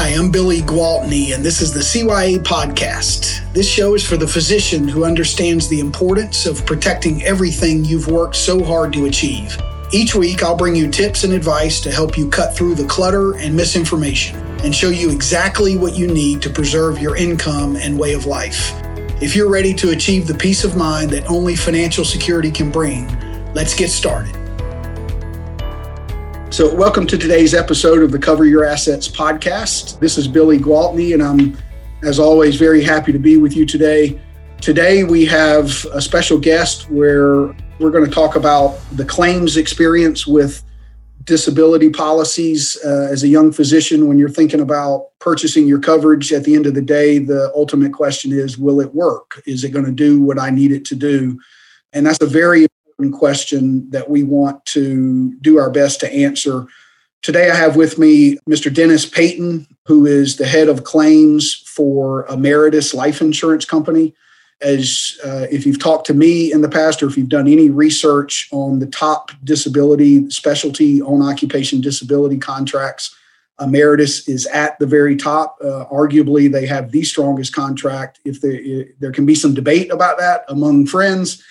Hi, I'm Billy Gwaltney, and this is the CYA Podcast. This show is for the physician who understands the importance of protecting everything you've worked so hard to achieve. Each week, I'll bring you tips and advice to help you cut through the clutter and misinformation and show you exactly what you need to preserve your income and way of life. If you're ready to achieve the peace of mind that only financial security can bring, let's get started. So, welcome to today's episode of the Cover Your Assets podcast. This is Billy Gwaltney, and I'm, as always, very happy to be with you today. Today, we have a special guest where we're going to talk about the claims experience with disability policies. Uh, as a young physician, when you're thinking about purchasing your coverage, at the end of the day, the ultimate question is will it work? Is it going to do what I need it to do? And that's a very question that we want to do our best to answer. Today, I have with me Mr. Dennis Peyton, who is the head of claims for Ameritas Life Insurance Company. As uh, if you've talked to me in the past, or if you've done any research on the top disability specialty on occupation disability contracts, Ameritas is at the very top. Uh, arguably, they have the strongest contract. If there can be some debate about that among friends,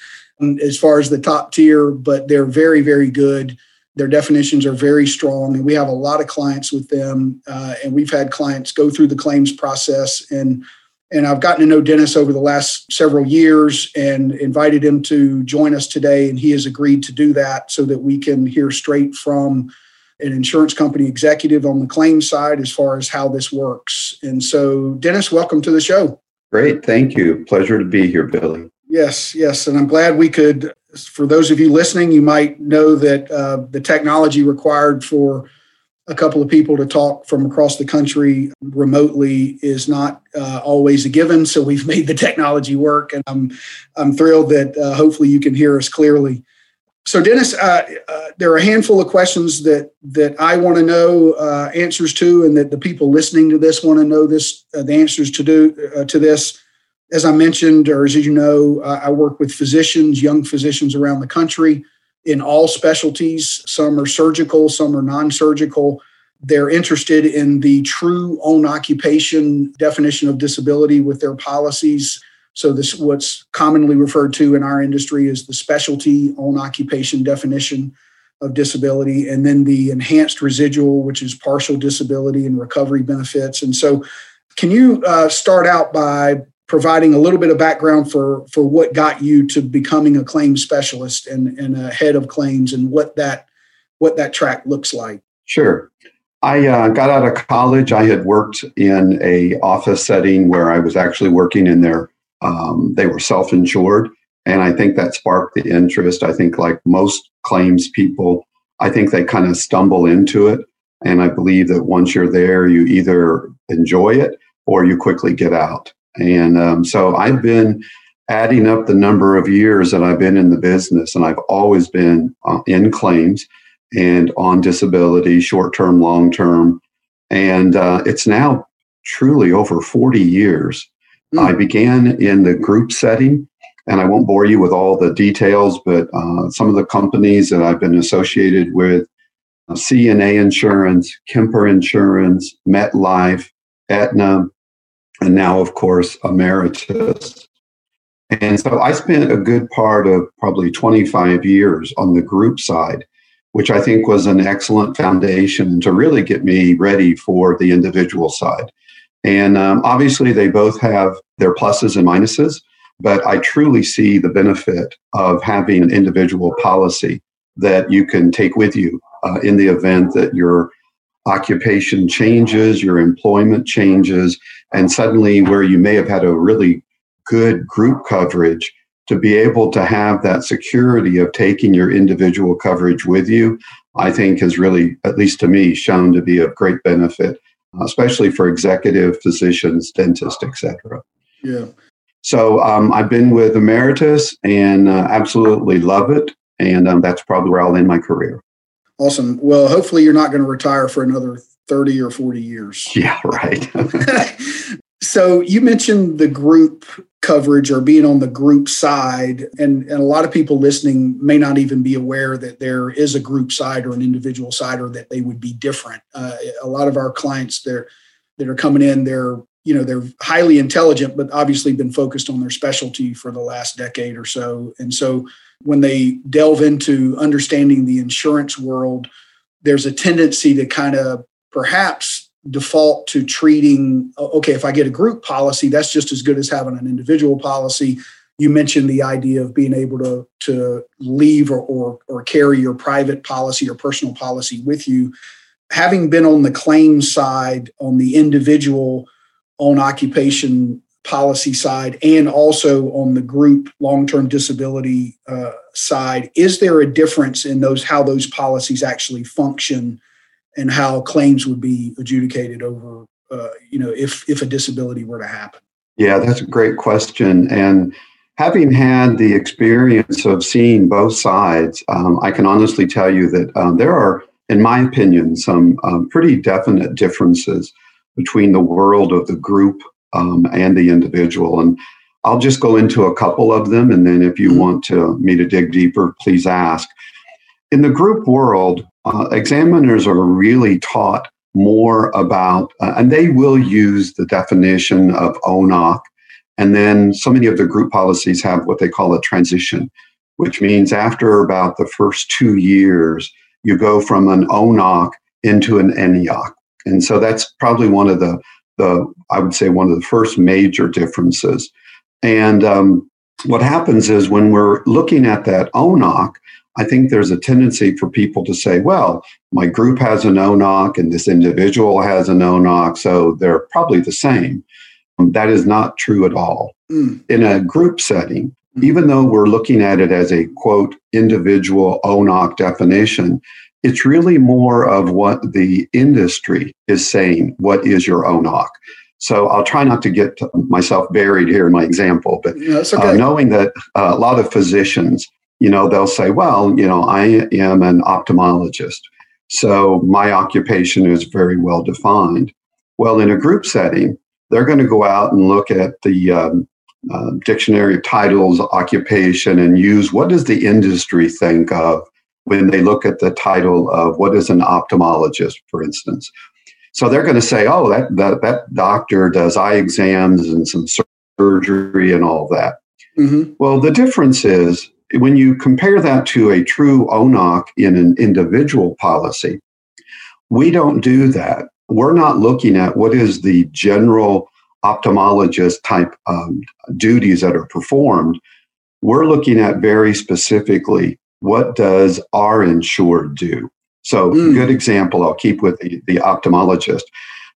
as far as the top tier, but they're very, very good. Their definitions are very strong, and we have a lot of clients with them. Uh, and we've had clients go through the claims process, and and I've gotten to know Dennis over the last several years, and invited him to join us today, and he has agreed to do that so that we can hear straight from an insurance company executive on the claims side as far as how this works. And so, Dennis, welcome to the show. Great, thank you. Pleasure to be here, Billy. Yes, yes. And I'm glad we could, for those of you listening, you might know that uh, the technology required for a couple of people to talk from across the country remotely is not uh, always a given. So we've made the technology work, and I'm I'm thrilled that uh, hopefully you can hear us clearly. So Dennis, uh, uh there are a handful of questions that that I want to know uh, answers to, and that the people listening to this want to know this uh, the answers to do to this as I mentioned, or as you know, I work with physicians, young physicians around the country in all specialties. Some are surgical, some are non surgical. They're interested in the true own occupation definition of disability with their policies. So, this what's commonly referred to in our industry is the specialty own occupation definition of disability, and then the enhanced residual, which is partial disability and recovery benefits. And so, can you uh, start out by providing a little bit of background for for what got you to becoming a claims specialist and, and a head of claims and what that what that track looks like? Sure. I uh, got out of college. I had worked in a office setting where i was actually working in their um, they were self-insured and i think that sparked the interest. I think like most claims people i think they kind of stumble into it and i believe that once you're there you either enjoy it or you quickly get out and um, so I've been adding up the number of years that I've been in the business, and I've always been uh, in claims and on disability, short term, long term. And uh, it's now truly over 40 years. Mm. I began in the group setting, and I won't bore you with all the details, but uh, some of the companies that I've been associated with uh, CNA Insurance, Kemper Insurance, MetLife, Aetna, and now, of course, Ameritas. And so I spent a good part of probably 25 years on the group side, which I think was an excellent foundation to really get me ready for the individual side. And um, obviously, they both have their pluses and minuses, but I truly see the benefit of having an individual policy that you can take with you uh, in the event that you're occupation changes, your employment changes, and suddenly where you may have had a really good group coverage to be able to have that security of taking your individual coverage with you, I think has really, at least to me, shown to be of great benefit, especially for executive physicians, dentists, etc. Yeah. So um, I've been with Ameritas and uh, absolutely love it, and um, that's probably where I'll end my career. Awesome. Well, hopefully you're not going to retire for another 30 or 40 years. Yeah, right. so you mentioned the group coverage or being on the group side and, and a lot of people listening may not even be aware that there is a group side or an individual side or that they would be different uh, a lot of our clients they're that are coming in, they're you know they're highly intelligent, but obviously been focused on their specialty for the last decade or so, and so when they delve into understanding the insurance world, there's a tendency to kind of perhaps default to treating oh, okay if i get a group policy that's just as good as having an individual policy. You mentioned the idea of being able to to leave or, or, or carry your private policy or personal policy with you. Having been on the claim side on the individual on occupation policy side and also on the group long-term disability uh, side is there a difference in those how those policies actually function and how claims would be adjudicated over, uh, you know, if if a disability were to happen? Yeah, that's a great question. And having had the experience of seeing both sides, um, I can honestly tell you that um, there are, in my opinion, some um, pretty definite differences between the world of the group um, and the individual. And I'll just go into a couple of them, and then if you mm-hmm. want to me to dig deeper, please ask. In the group world, uh, examiners are really taught more about, uh, and they will use the definition of ONOC. And then so many of the group policies have what they call a transition, which means after about the first two years, you go from an ONOC into an ENEOC. And so that's probably one of the, the I would say, one of the first major differences. And um, what happens is when we're looking at that ONOC, I think there's a tendency for people to say, well, my group has an ONOC and this individual has an ONOC, so they're probably the same. That is not true at all. Mm. In a group setting, even though we're looking at it as a quote, individual ONOC definition, it's really more of what the industry is saying. What is your ONOC? So I'll try not to get myself buried here in my example, but yeah, okay. uh, knowing that uh, a lot of physicians you know, they'll say, well, you know, I am an ophthalmologist. So my occupation is very well defined. Well, in a group setting, they're going to go out and look at the um, uh, dictionary of titles, occupation, and use what does the industry think of when they look at the title of what is an ophthalmologist, for instance. So they're going to say, oh, that, that, that doctor does eye exams and some surgery and all that. Mm-hmm. Well, the difference is when you compare that to a true ONOC in an individual policy, we don't do that. We're not looking at what is the general ophthalmologist type um, duties that are performed. We're looking at very specifically what does our insured do. So, mm. good example. I'll keep with the, the ophthalmologist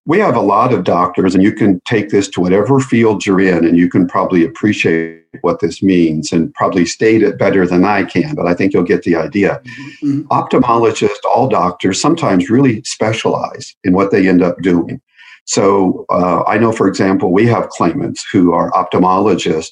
we have a lot of doctors, and you can take this to whatever field you're in, and you can probably appreciate what this means and probably state it better than I can, but I think you'll get the idea. Mm-hmm. Ophthalmologists, all doctors, sometimes really specialize in what they end up doing. So uh, I know, for example, we have claimants who are ophthalmologists,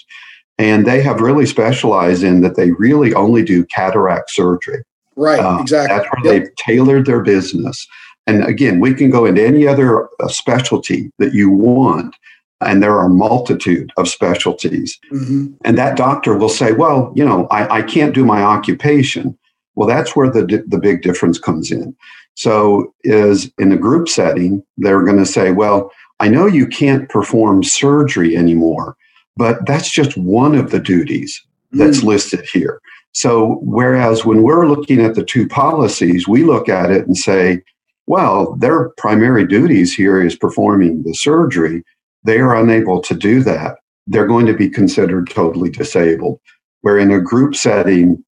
and they have really specialized in that they really only do cataract surgery. Right, uh, exactly. That's where yep. they've tailored their business. And again, we can go into any other uh, specialty that you want. And there are a multitude of specialties. Mm-hmm. And that doctor will say, well, you know, I, I can't do my occupation. Well, that's where the, the big difference comes in. So, is in a group setting, they're going to say, well, I know you can't perform surgery anymore, but that's just one of the duties that's mm. listed here. So, whereas when we're looking at the two policies, we look at it and say, well, their primary duties here is performing the surgery. They are unable to do that. They're going to be considered totally disabled. Where in a group setting,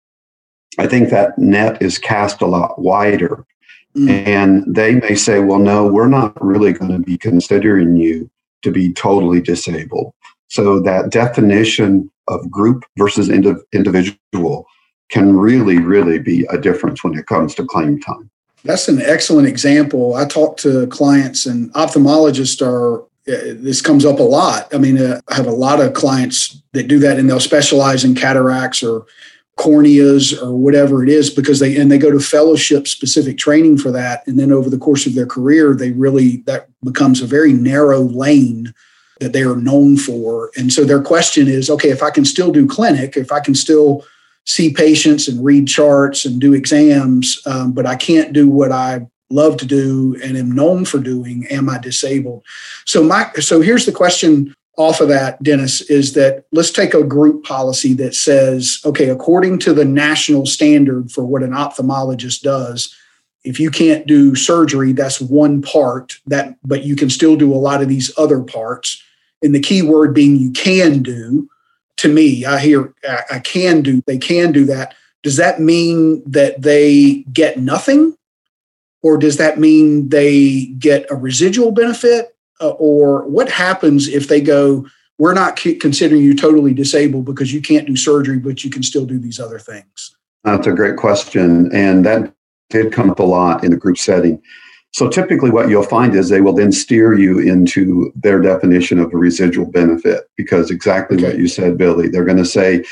I think that net is cast a lot wider. Mm. And they may say, well, no, we're not really going to be considering you to be totally disabled. So that definition of group versus individual can really, really be a difference when it comes to claim time. That's an excellent example. I talk to clients, and ophthalmologists are. Uh, this comes up a lot. I mean, uh, I have a lot of clients that do that, and they'll specialize in cataracts or corneas or whatever it is because they and they go to fellowship specific training for that and then over the course of their career they really that becomes a very narrow lane that they are known for and so their question is okay if i can still do clinic if i can still see patients and read charts and do exams, um, but I can't do what I love to do and am known for doing, am I disabled? So my so here's the question off of that, Dennis, is that let's take a group policy that says, okay, according to the national standard for what an ophthalmologist does, if you can't do surgery, that's one part that, but you can still do a lot of these other parts. And the key word being you can do. To me, I hear I can do. They can do that. Does that mean that they get nothing, or does that mean they get a residual benefit? uh, or what happens if they go we're not considering you totally disabled because you can't do surgery but you can still do these other things that's a great question and that did come up a lot in the group setting so typically what you'll find is they will then steer you into their definition of a residual benefit because exactly okay. what you said billy they're going to say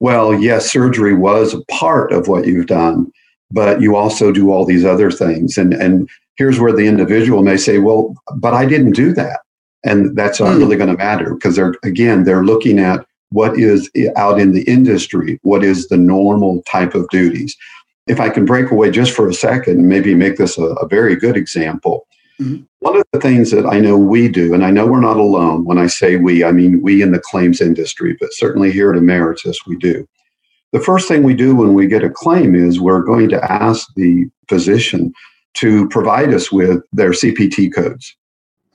well yes surgery was a part of what you've done but you also do all these other things and and here's where the individual may say, well, but I didn't do that. And that's not mm. really going to matter because they're, again, they're looking at what is out in the industry, what is the normal type of duties. If I can break away just for a second and maybe make this a, a very good example, mm-hmm. one of the things that I know we do, and I know we're not alone when I say we, I mean we in the claims industry, but certainly here at Ameritas, we do. The first thing we do when we get a claim is we're going to ask the physician to provide us with their CPT codes.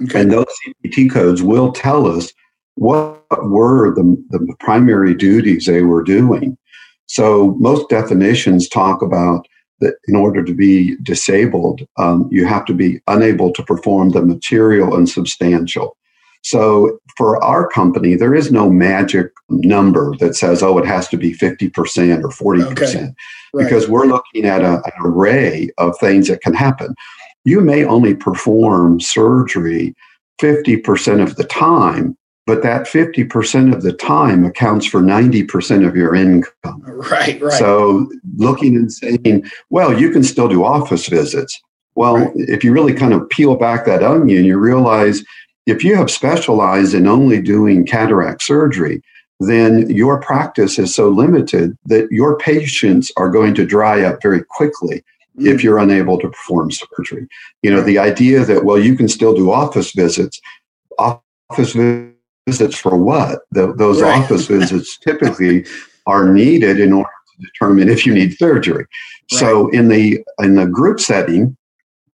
Okay. And those CPT codes will tell us what were the, the primary duties they were doing. So most definitions talk about that in order to be disabled, um, you have to be unable to perform the material and substantial. So for our company, there is no magic number that says, oh, it has to be 50% or 40%, okay. right. because we're looking at a, an array of things that can happen. You may only perform surgery 50% of the time, but that 50% of the time accounts for 90% of your income. Right, right. So looking and saying, well, you can still do office visits. Well, right. if you really kind of peel back that onion, you realize if you have specialized in only doing cataract surgery, then your practice is so limited that your patients are going to dry up very quickly mm. if you're unable to perform surgery. You know, the idea that, well, you can still do office visits, office visits for what? The, those right. office visits typically are needed in order to determine if you need surgery. Right. So in the in the group setting,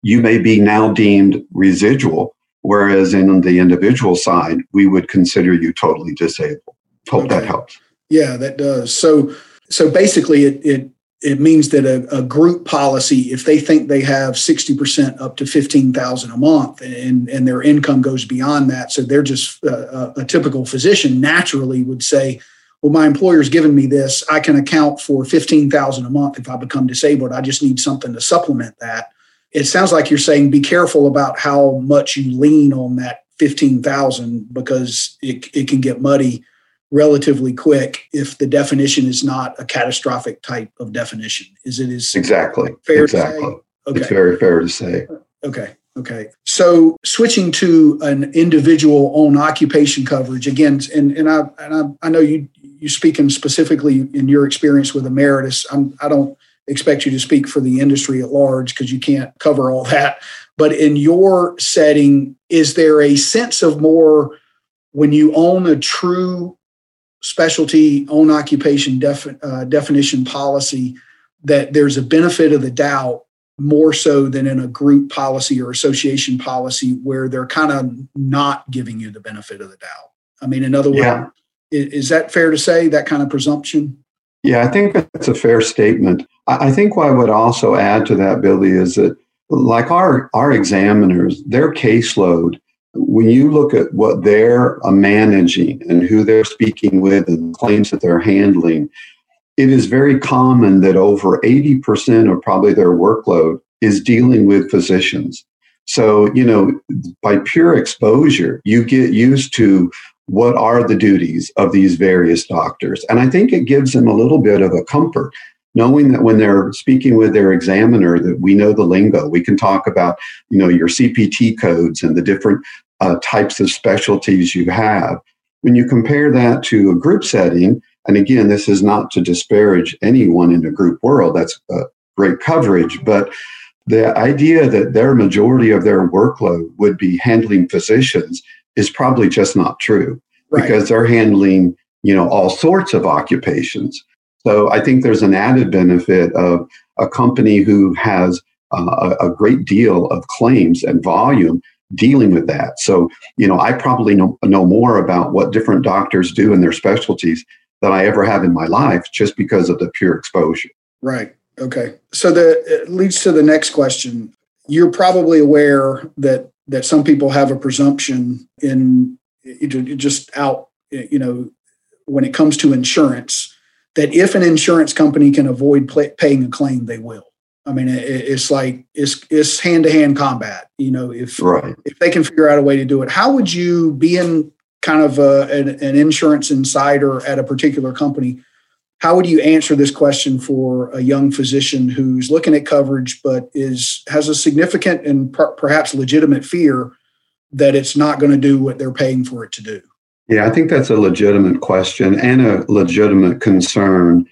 you may be now deemed residual Whereas in the individual side, we would consider you totally disabled. Hope okay. that helps. Yeah, that does. So, so basically, it it it means that a, a group policy, if they think they have sixty percent up to fifteen thousand a month, and and their income goes beyond that, so they're just uh, a, a typical physician naturally would say, well, my employer's given me this. I can account for fifteen thousand a month if I become disabled. I just need something to supplement that it sounds like you're saying be careful about how much you lean on that 15,000 because it, it can get muddy relatively quick if the definition is not a catastrophic type of definition. Is it is exactly fair exactly. Okay. It's very fair to say. Okay. Okay. So switching to an individual own occupation coverage again, and, and I and I, I know you you speaking specifically in your experience with Ameritas. I'm I don't expect you to speak for the industry at large because you can't cover all that. But in your setting, is there a sense of more when you own a true specialty own occupation defi- uh, definition policy that there's a benefit of the doubt more so than in a group policy or association policy where they're kind of not giving you the benefit of the doubt? I mean, in other words, is, is that fair to say, that kind of presumption? Yeah, I think that's a fair statement. I think what I would also add to that, Billy, is that like our, our examiners, their caseload, when you look at what they're managing and who they're speaking with and claims that they're handling, it is very common that over 80% of probably their workload is dealing with physicians. So, you know, by pure exposure, you get used to what are the duties of these various doctors. And I think it gives them a little bit of a comfort knowing that when they're speaking with their examiner that we know the lingo we can talk about you know your cpt codes and the different uh, types of specialties you have. When you compare that to a group setting and again this is not to disparage anyone in the group world that's uh, great coverage but the idea that their majority of their workload would be handling physicians is probably just not true. Right. because they're handling you know all sorts of occupations. So i think there's an added benefit of a company who has uh, a, a great deal of claims and volume dealing with that so you know i probably know, know more about what different doctors do in their specialties than i ever have in my life just because of the pure exposure right Okay. So that leads to the next question. You're probably aware that that some people have a presumption in just out, you know, when it comes to insurance, that if an insurance company can avoid paying a claim, they will. I mean, it's like it's it's hand to hand combat. You know, if right. if they can figure out a way to do it, how would you, be in kind of a, an, an insurance insider at a particular company, how would you answer this question for a young physician who's looking at coverage but is has a significant and per- perhaps legitimate fear that it's not going to do what they're paying for it to do? Yeah, I think that's a legitimate question and a legitimate concern.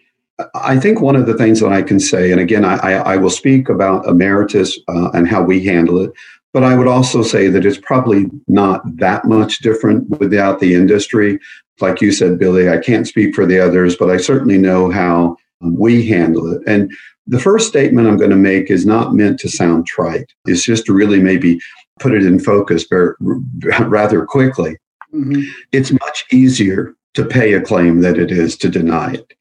I think one of the things that I can say, and again, I, I will speak about Ameritas uh, and how we handle it, but I would also say that it's probably not that much different without the industry like you said, Billy, I can't speak for the others, but I certainly know how we handle it. And the first statement I'm going to make is not meant to sound trite. It's just to really maybe put it in focus very, rather quickly. Mm-hmm. It's much easier to pay a claim than it is to deny it.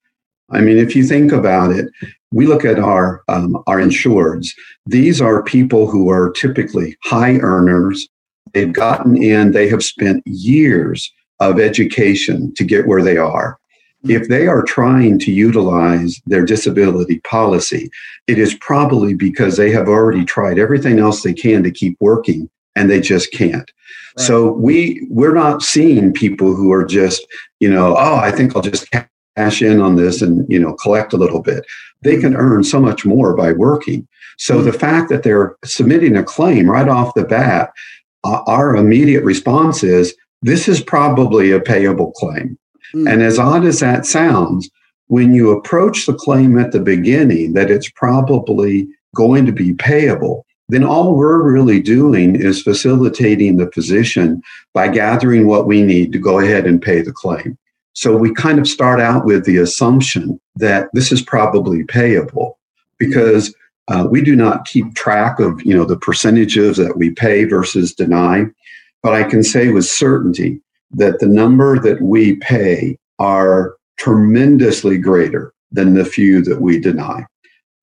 I mean, if you think about it, we look at our um, our insureds. These are people who are typically high earners. They've gotten in. They have spent years of education to get where they are. If they are trying to utilize their disability policy, it is probably because they have already tried everything else they can to keep working and they just can't. Right. So we we're not seeing people who are just, you know, oh, I think I'll just cash in on this and, you know, collect a little bit. They can earn so much more by working. So the fact that they're submitting a claim right off the bat, uh, our immediate response is this is probably a payable claim. Mm. And as odd as that sounds, when you approach the claim at the beginning that it's probably going to be payable, then all we're really doing is facilitating the physician by gathering what we need to go ahead and pay the claim. So we kind of start out with the assumption that this is probably payable because uh, we do not keep track of you know the percentages that we pay versus deny. But I can say with certainty that the number that we pay are tremendously greater than the few that we deny.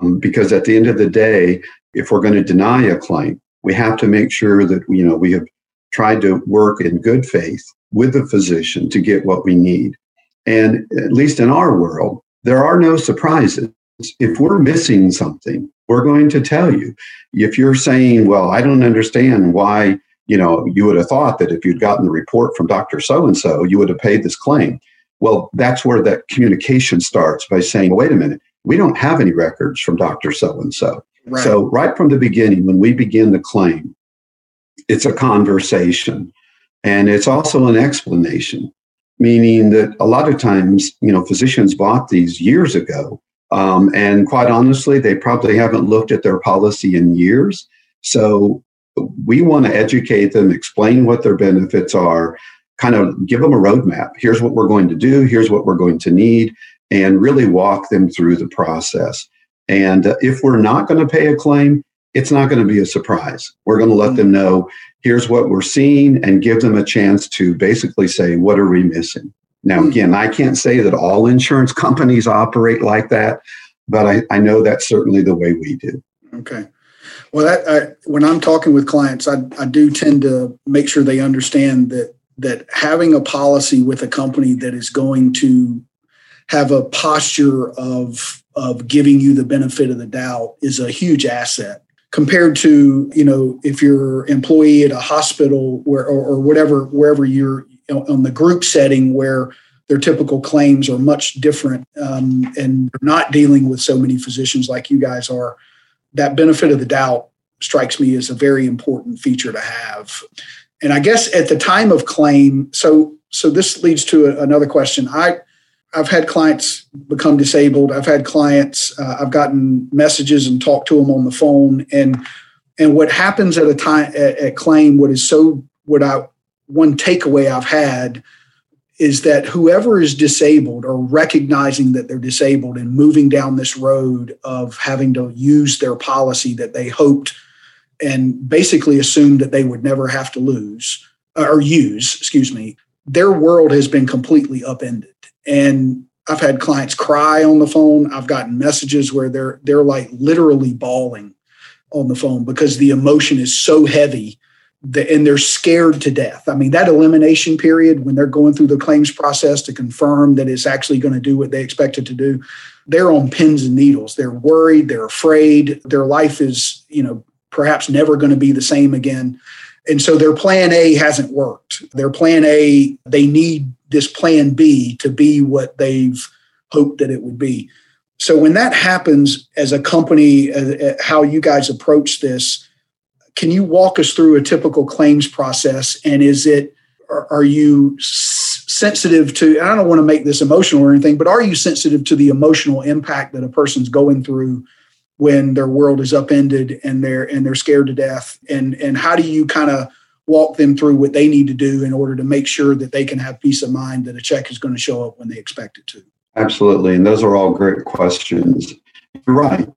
Um, because at the end of the day, if we're going to deny a claim, we have to make sure that you know we have tried to work in good faith with the physician to get what we need. And at least in our world, there are no surprises. If we're missing something, we're going to tell you. If you're saying, well, I don't understand why you know, you would have thought that if you'd gotten the report from Dr. So and so, you would have paid this claim. Well, that's where that communication starts by saying, wait a minute, we don't have any records from Dr. So and so. So, right from the beginning, when we begin the claim, it's a conversation and it's also an explanation, meaning that a lot of times, you know, physicians bought these years ago. Um, and quite honestly, they probably haven't looked at their policy in years. So we want to educate them, explain what their benefits are, kind of give them a roadmap. Here's what we're going to do, here's what we're going to need, and really walk them through the process. And if we're not going to pay a claim, it's not going to be a surprise. We're going to let them know here's what we're seeing and give them a chance to basically say, what are we missing? Now, hmm. again, I can't say that all insurance companies operate like that, but I, I know that's certainly the way we do. Okay. Well, that, I, when I'm talking with clients, I, I do tend to make sure they understand that that having a policy with a company that is going to have a posture of of giving you the benefit of the doubt is a huge asset compared to you know if you're employee at a hospital where or, or whatever wherever you're you know, on the group setting where their typical claims are much different um, and they're not dealing with so many physicians like you guys are that benefit of the doubt strikes me as a very important feature to have. And I guess at the time of claim, so so this leads to a, another question. I I've had clients become disabled. I've had clients. Uh, I've gotten messages and talked to them on the phone. And and what happens at a time at, at claim, what is so what I one takeaway I've had is that whoever is disabled or recognizing that they're disabled and moving down this road of having to use their policy that they hoped and basically assumed that they would never have to lose or use, excuse me, their world has been completely upended. And I've had clients cry on the phone. I've gotten messages where they're they're like literally bawling on the phone because the emotion is so heavy that, and they're scared to death. I mean, that elimination period when they're going through the claims process to confirm that it's actually going to do what they expect it to do, they're on pins and needles. They're worried, they're afraid. Their life is, you know, perhaps never going to be the same again. And so their plan A hasn't worked. Their plan A, they need this plan B to be what they've hoped that it would be. So when that happens as a company, uh, how you guys approach this, can you walk us through a typical claims process? And is it, are, you sensitive to, I don't want to make this emotional or anything, but are you sensitive to the emotional impact that a person's going through when their world is upended and they're and they're scared to death? And and how do you kind of walk them through what they need to do in order to make sure that they can have peace of mind that a check is going to show up when they expect it to? Absolutely and those are all great questions. You're right.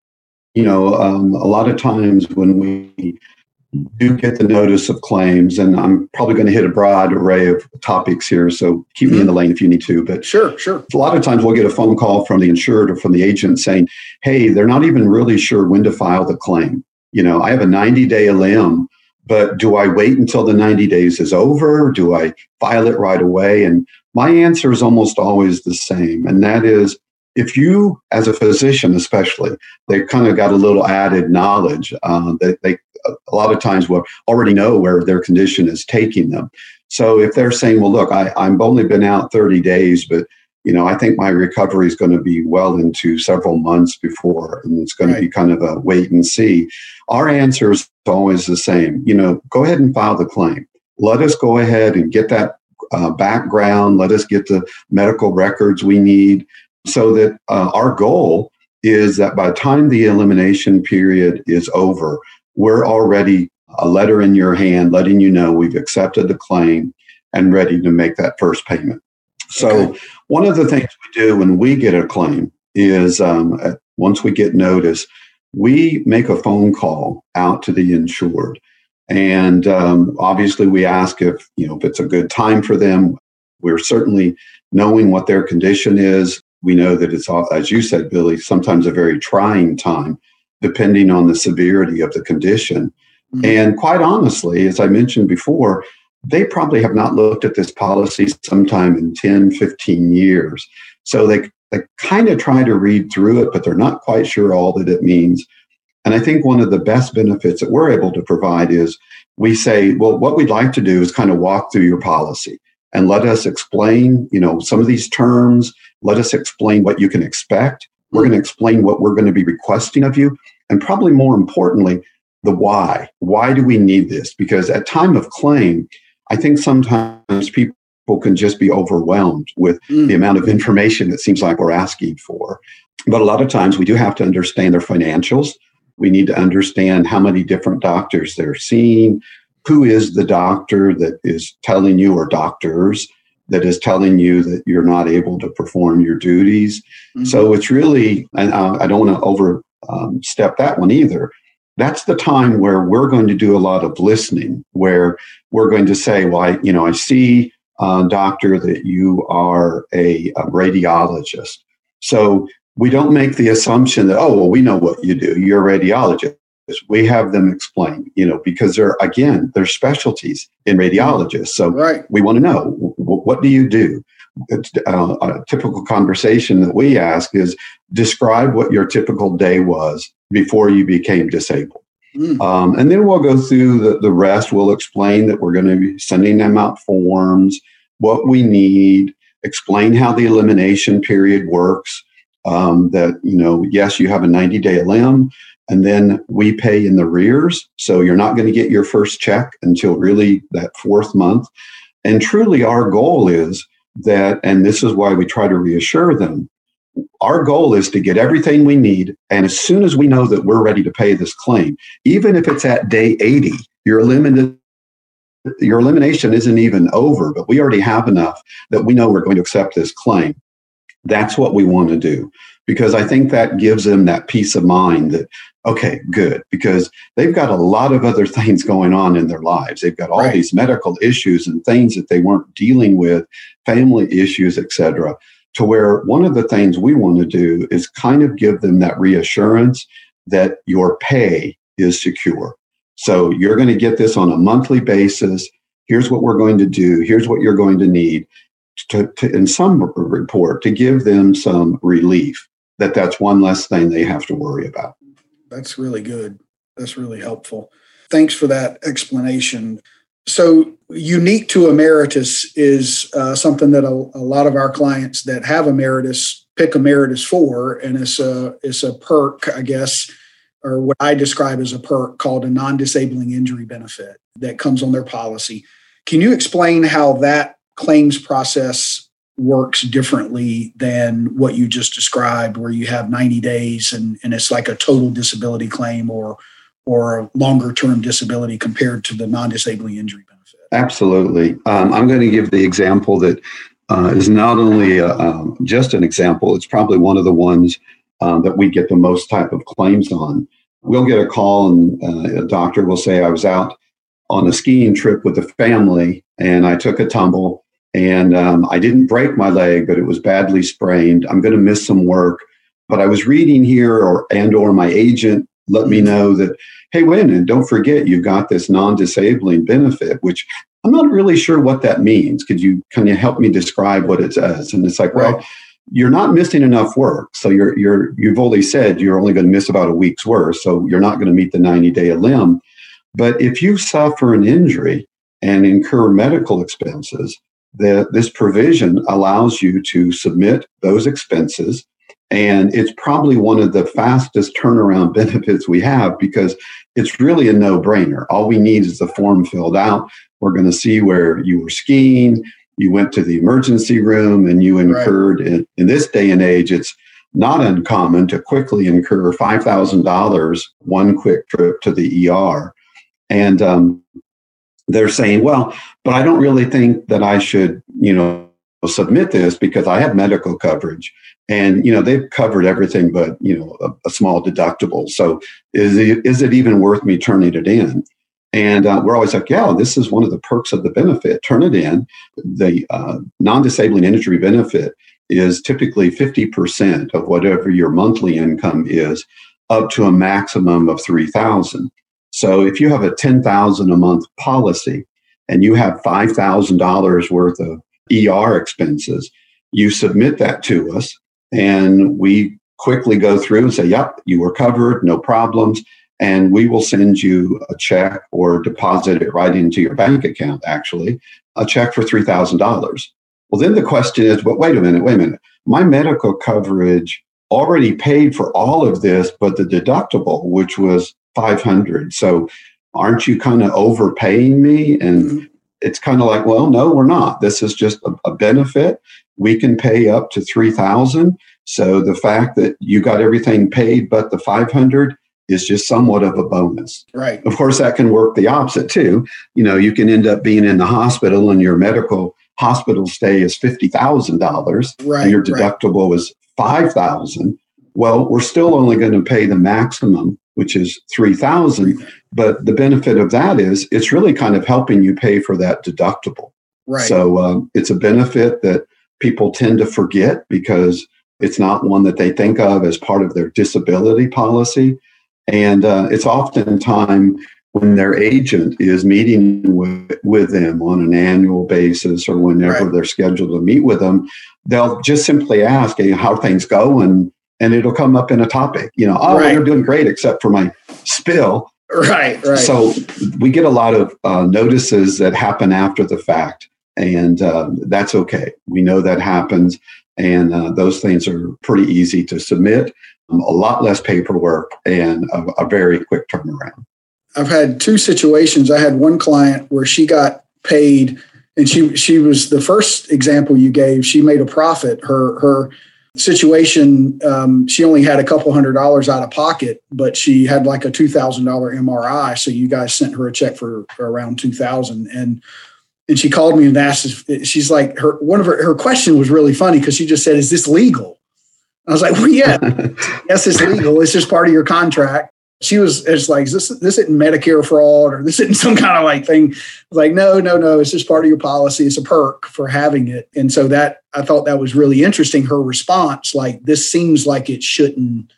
You know um, a lot of times when we do get the notice of claims, and I'm probably going to hit a broad array of topics here, so keep mm-hmm. me in the lane if you need to. But sure, sure. A lot of times we'll get a phone call from the insured or from the agent saying, "Hey, they're not even really sure when to file the claim. You know, I have a 90 day LM, but do I wait until the 90 days is over? Do I file it right away?" And my answer is almost always the same, and that is if you, as a physician especially, they kind of got a little added knowledge uh, that they a lot of times will already know where their condition is taking them. So if they're saying, well, look, I, I've only been out 30 days, but you know, I think my recovery is going to be well into several months before, and it's going right. to be kind of a wait and see. Our answer is always the same. You know, go ahead and file the claim. Let us go ahead and get that uh, background. Let us get the medical records we need so that uh, our goal is that by the time the elimination period is over, we're already a letter in your hand letting you know we've accepted the claim and ready to make that first payment. So, okay. one of the things we do when we get a claim is um, once we get notice, we make a phone call out to the insured. And um, obviously, we ask if you know if it's a good time for them. We're certainly knowing what their condition is. We know that it's, as you said, Billy, sometimes a very trying time depending on the severity of the condition. Mm-hmm. And quite honestly, as I mentioned before, they probably have not looked at this policy sometime in 10, 15 years. So they, they kind of try to read through it, but they're not quite sure all that it means. And I think one of the best benefits that we're able to provide is we say, well, what we'd like to do is kind of walk through your policy and let us explain, you know, some of these terms, let us explain what you can expect we're going to explain what we're going to be requesting of you. And probably more importantly, the why. Why do we need this? Because at time of claim, I think sometimes people can just be overwhelmed with mm. the amount of information it seems like we're asking for. But a lot of times we do have to understand their financials. We need to understand how many different doctors they're seeing, who is the doctor that is telling you, or doctors that is telling you that you're not able to perform your duties. Mm-hmm. So it's really, and I don't want to overstep um, step that one either. That's the time where we're going to do a lot of listening, where we're going to say, well, I, you know, I see, uh, doctor, that you are a, a radiologist. So we don't make the assumption that, oh, well, we know what you do. You're a radiologist we have them explain you know because they're again they're specialties in radiologists so right. we want to know what do you do uh, a typical conversation that we ask is describe what your typical day was before you became disabled mm. um, and then we'll go through the, the rest we'll explain that we're going to be sending them out forms what we need explain how the elimination period works um, that you know yes you have a 90 day LM and then we pay in the rears. So you're not going to get your first check until really that fourth month. And truly, our goal is that, and this is why we try to reassure them. Our goal is to get everything we need. And as soon as we know that we're ready to pay this claim, even if it's at day 80, you're eliminated your elimination isn't even over, but we already have enough that we know we're going to accept this claim. That's what we want to do because I think that gives them that peace of mind that, okay, good, because they've got a lot of other things going on in their lives. They've got all right. these medical issues and things that they weren't dealing with, family issues, etc. To where one of the things we want to do is kind of give them that reassurance that your pay is secure. So you're going to get this on a monthly basis. Here's what we're going to do. Here's what you're going to need to, to, in some report to give them some relief that that's one less thing they have to worry about. That's really good. That's really helpful. Thanks for that explanation. So, unique to Ameritas is uh, something that a, a, lot of our clients that have Ameritas pick Ameritas for, and it's a it's a perk, I guess, or what I describe as a perk called a non-disabling injury benefit that comes on their policy. Can you explain how that claims process works differently than what you just described, where you have 90 days and, and it's like a total disability claim or or a longer term disability compared to the non-disabling injury benefit? Absolutely. Um, I'm going to give the example that uh, is not only a, um, just an example, it's probably one of the ones um, that we get the most type of claims on. We'll get a call and uh, a doctor will say, I was out on a skiing trip with the family and I took a tumble and um, I didn't break my leg, but it was badly sprained. I'm going to miss some work. But I was reading here, or and or my agent let me know that, hey, wait, and don't forget you've got this non-disabling benefit, which I'm not really sure what that means. Could you kind of help me describe what it says? And it's like, right. well, you're not missing enough work. So you're you're you've only said you're only going to miss about a week's work. So you're not going to meet the 90 day elim. But if you suffer an injury and incur medical expenses, the, this provision allows you to submit those expenses. And it's probably one of the fastest turnaround benefits we have because it's really a no brainer. All we need is the form filled out. We're going to see where you were skiing, you went to the emergency room, and you incurred, right. in, in this day and age, it's not uncommon to quickly incur $5,000 one quick trip to the ER. And um, they're saying, well, but I don't really think that I should, you know, submit this because I have medical coverage. And, you know, they've covered everything but, you know, a, a small deductible. So is it, is it even worth me turning it in? And uh, we're always like, yeah, this is one of the perks of the benefit. Turn it in. The uh, non disabling injury benefit is typically 50% of whatever your monthly income is, up to a maximum of 3000 so if you have a 10,000 a month policy and you have $5,000 worth of ER expenses, you submit that to us and we quickly go through and say, yep, you were covered, no problems. And we will send you a check or deposit it right into your bank account, actually, a check for $3,000. Well, then the question is, but wait a minute, wait a minute. My medical coverage already paid for all of this, but the deductible, which was 500. So aren't you kind of overpaying me? And mm-hmm. it's kind of like, well, no, we're not. This is just a, a benefit. We can pay up to 3000. So the fact that you got everything paid but the 500 is just somewhat of a bonus. Right. Of course, that can work the opposite too. You know, you can end up being in the hospital and your medical hospital stay is $50,000 right, and your deductible right. is 5000 well, we're still only going to pay the maximum which is 3000 but the benefit of that is it's really kind of helping you pay for that deductible. Right. So um, it's a benefit that people tend to forget because it's not one that they think of as part of their disability policy. And uh, it's oftentimes when their agent is meeting with, with them on an annual basis or whenever right. they're scheduled to meet with them they'll just simply ask hey, how things go and it'll come up in a topic. You know, oh, right. you're doing great except for my spill. Right, right. So we get a lot of uh, notices that happen after the fact, and uh, that's okay. We know that happens, and uh, those things are pretty easy to submit. Um, a lot less paperwork and a, a very quick turnaround. I've had two situations. I had one client where she got paid and she she was the first example you gave. She made a profit. Her her situation, um, she only had a couple hundred dollars out of pocket, but she had like a two thousand dollar MRI. So you guys sent her a check for, for around two thousand, and and she called me and asked. If, she's like her one of her her question was really funny because she just said, "Is this legal?" I was like, "Well, yeah, yes, it's legal. It's just part of your contract." She was it's like this this isn't Medicare fraud or this isn't some kind of like thing. Like no, no, no, it's just part of your policy. It's a perk for having it. And so that I thought that was really interesting. Her response, like this seems like it shouldn't,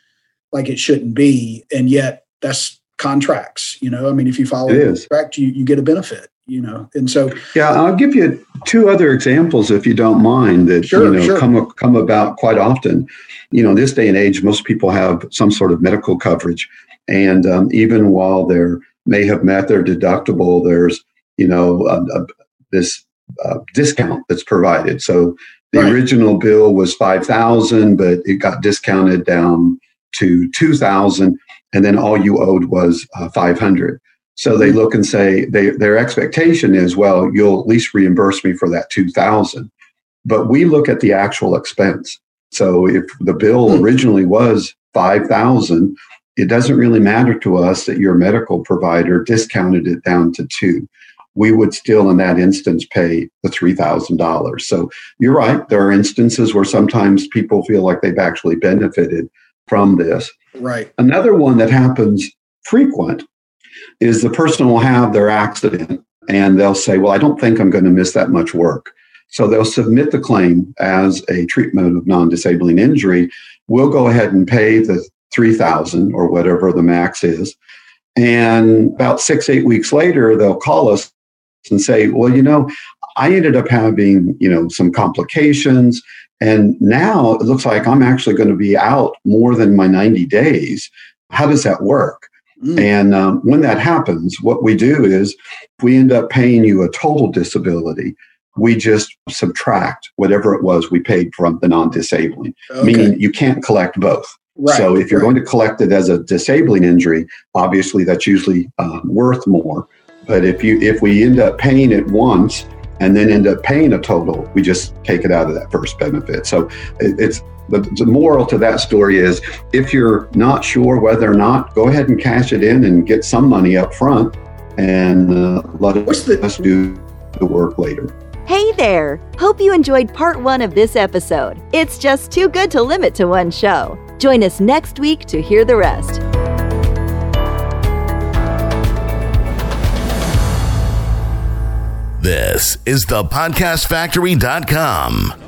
like it shouldn't be, and yet that's contracts. You know, I mean, if you follow the contract, you you get a benefit. You know, and so yeah, I'll give you two other examples if you don't mind that sure, you know sure. come come about quite often. You know, in this day and age, most people have some sort of medical coverage and um, even while they may have met their deductible, there's you know a, a, this uh, discount that's provided. So the right. original bill was five thousand, but it got discounted down to two thousand, and then all you owed was uh, five hundred. So they look and say they, their expectation is, well, you'll at least reimburse me for that two thousand. But we look at the actual expense. So if the bill hmm. originally was five thousand, it doesn't really matter to us that your medical provider discounted it down to two. We would still, in that instance, pay the $3,000. So you're right. There are instances where sometimes people feel like they've actually benefited from this. Right. Another one that happens frequent is the person will have their accident and they'll say, Well, I don't think I'm going to miss that much work. So they'll submit the claim as a treatment of non disabling injury. We'll go ahead and pay the 3000 or whatever the max is. And about six, eight weeks later, they'll call us and say, well, you know, I ended up having, you know, some complications. And now it looks like I'm actually going to be out more than my 90 days. How does that work? Mm. And um, when that happens, what we do is we end up paying you a total disability. We just subtract whatever it was we paid from the non disabling, okay. meaning you can't collect both. Right, so if you're right. going to collect it as a disabling injury, obviously that's usually um, worth more. But if you if we end up paying it once and then end up paying a total, we just take it out of that first benefit. So it, it's the, the moral to that story is if you're not sure whether or not, go ahead and cash it in and get some money up front and uh, let the- us do the work later. Hey there! Hope you enjoyed part one of this episode. It's just too good to limit to one show. Join us next week to hear the rest. This is the podcastfactory.com.